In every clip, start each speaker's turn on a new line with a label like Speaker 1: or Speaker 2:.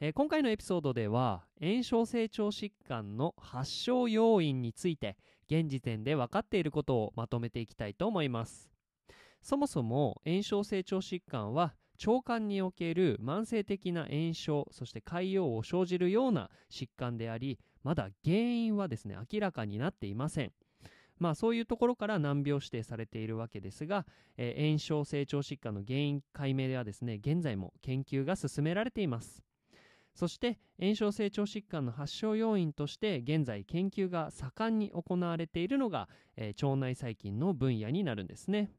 Speaker 1: えー今回のエピソードでは炎症性腸疾患の発症要因について現時点で分かっていることをまとめていきたいと思います。そもそも炎症性腸疾患は腸管における慢性的な炎症そして潰瘍を生じるような疾患でありまだ原因はですね明らかになっていません。まあそういうところから難病指定されているわけですが、えー炎症性腸疾患の原因解明ではですね現在も研究が進められています。そして炎症性腸疾患の発症要因として現在研究が盛んに行われているのが、えー腸内細菌の分野になるんですね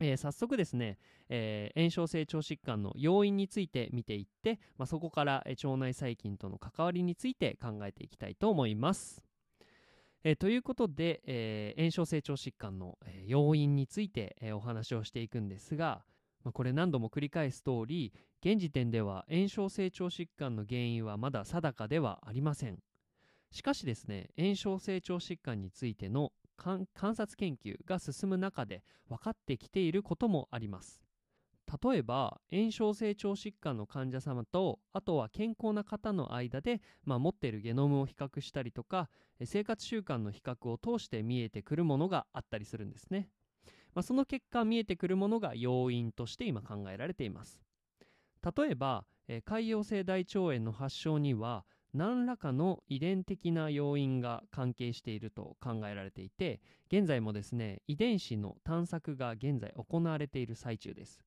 Speaker 1: えー早速ですね、えー炎症性腸疾患の要因について見ていって、まあ、そこから、えー腸内細菌との関わりについて考えていきたいと思います。えーということで、えー炎症性腸疾患の、え要因について、えーお話をしていくんですが、まあ、これ何度も繰り返す通り現時点では炎症性腸疾患の原因はまだ定かではありません。しかしですね炎症性腸疾患についての観察研究が進む中で分かってきていることもあります例えば炎症性腸疾患の患者様とあとは健康な方の間で、まあ、持っているゲノムを比較したりとかえ生活習慣の比較を通して見えてくるものがあったりするんですね、まあ、その結果見えてくるものが要因として今考えられています。例えばえー潰瘍性大腸炎の発症には何らかの遺伝的な要因が関係していると考えられていて現在もですね遺伝子の探索が現在行われている最中です。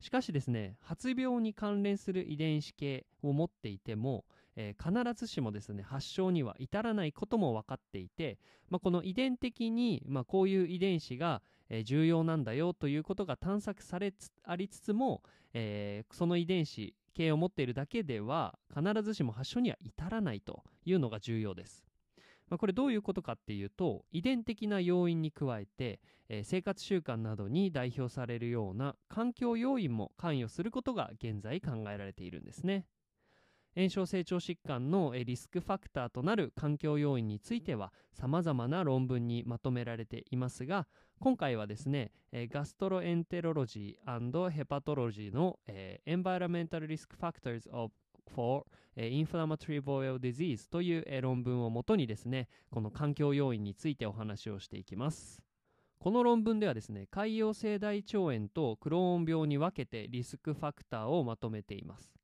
Speaker 1: しかしですね発病に関連する遺伝子系を持っていても、えー必ずしもですね発症には至らないことも分かっていて、まあ、この遺伝的に、まあ、こういう遺伝子が、えー重要なんだよということが探索されつありつつも、えーその遺伝子系を持っているだけでは必ずしも発症には至らないというのが重要です。まあ、これどういうことかっていうと遺伝的な要因に加えて、えー生活習慣などに代表されるような環境要因も関与することが現在考えられているんですね。炎症性腸疾患のリスクファクターとなる環境要因については様々な論文にまとめられていますが今回はですね、ガストロエンテロロジーヘパトロジーの、Environmental Risk Factors of for Inflammatory Bowel Disease という、論文をもとにですねこの環境要因についてお話をしていきます。この論文ではですね潰瘍性大腸炎とクローン病に分けてリスクファクターをまとめています。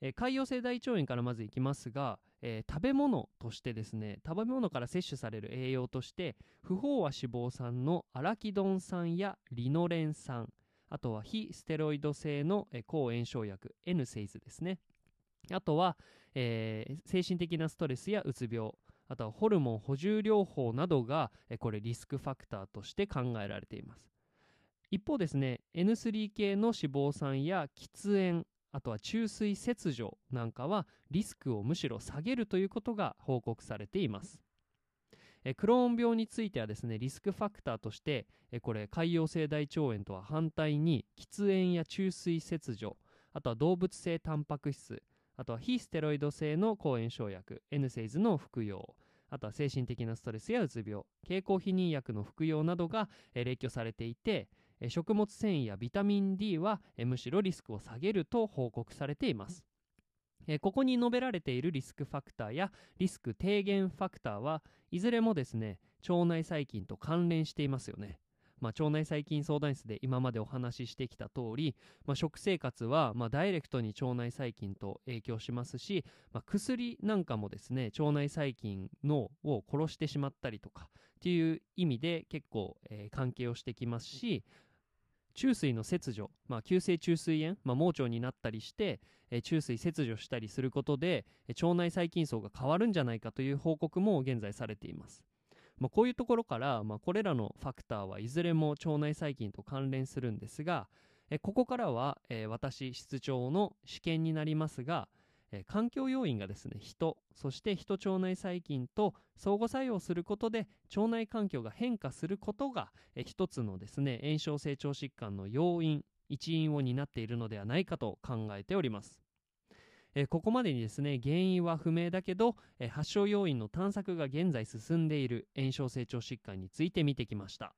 Speaker 1: えー潰瘍性大腸炎からまずいきますが、えー食べ物としてですね食べ物から摂取される栄養として不飽和脂肪酸のアラキドン酸やリノレン酸あとは非ステロイド性のえー抗炎症薬 N セイズですね。あとは、えー精神的なストレスやうつ病あとはホルモン補充療法などがえーこれリスクファクターとして考えられています。一方ですね N3 系の脂肪酸や喫煙あとは中水切除なんかはリスクをむしろ下げるということが報告されています。えクローン病についてはですねリスクファクターとしてえこれ潰瘍性大腸炎とは反対に喫煙や中水切除あとは動物性タンパク質あとは非ステロイド性の抗炎症薬 N セイズの服用あとは精神的なストレスやうつ病経口避妊薬の服用などがえ列挙されていて食物繊維やビタミン D はむしろリスクを下げると報告されています。ここに述べられているリスクファクターやリスク低減ファクターはいずれもですね腸内細菌と関連していますよね。まあ、腸内細菌相談室で今までお話ししてきた通り、まあ、食生活はまダイレクトに腸内細菌と影響しますし、まあ、薬なんかもですね腸内細菌のを殺してしまったりとかっていう意味で結構、えー関係をしてきますし中水の切除、まあ、急性中水炎、まあ、盲腸になったりして、えー中水切除したりすることでえー腸内細菌層が変わるんじゃないかという報告も現在されています。まあ、こういうところから、まあ、これらのファクターはいずれも腸内細菌と関連するんですが、えーここからは、えー私室長の試験になりますが、え環境要因がですね人そして人腸内細菌と相互作用することで腸内環境が変化することが、えー一つのですね炎症性腸疾患の要因一因を担っているのではないかと考えております。えここまでにですね原因は不明だけど、え発症要因の探索が現在進んでいる炎症性腸疾患について見てきました。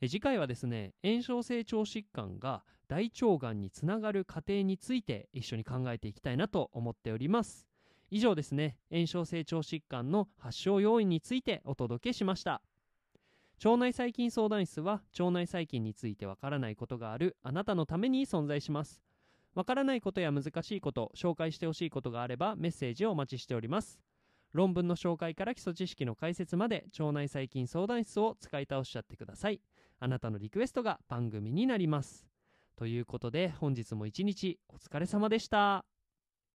Speaker 1: え次回はですね炎症性腸疾患が大腸がんにつながる過程について一緒に考えていきたいなと思っております。以上ですね。炎症性腸疾患の発症要因についてお届けしました。腸内細菌相談室は腸内細菌についてわからないことがあるあなたのために存在します。わからないことや難しいこと紹介してほしいことがあればメッセージをお待ちしております。論文の紹介から基礎知識の解説まで腸内細菌相談室を使い倒しちゃってください。あなたのリクエストが番組になります。ということで本日も一日お疲れ様でした。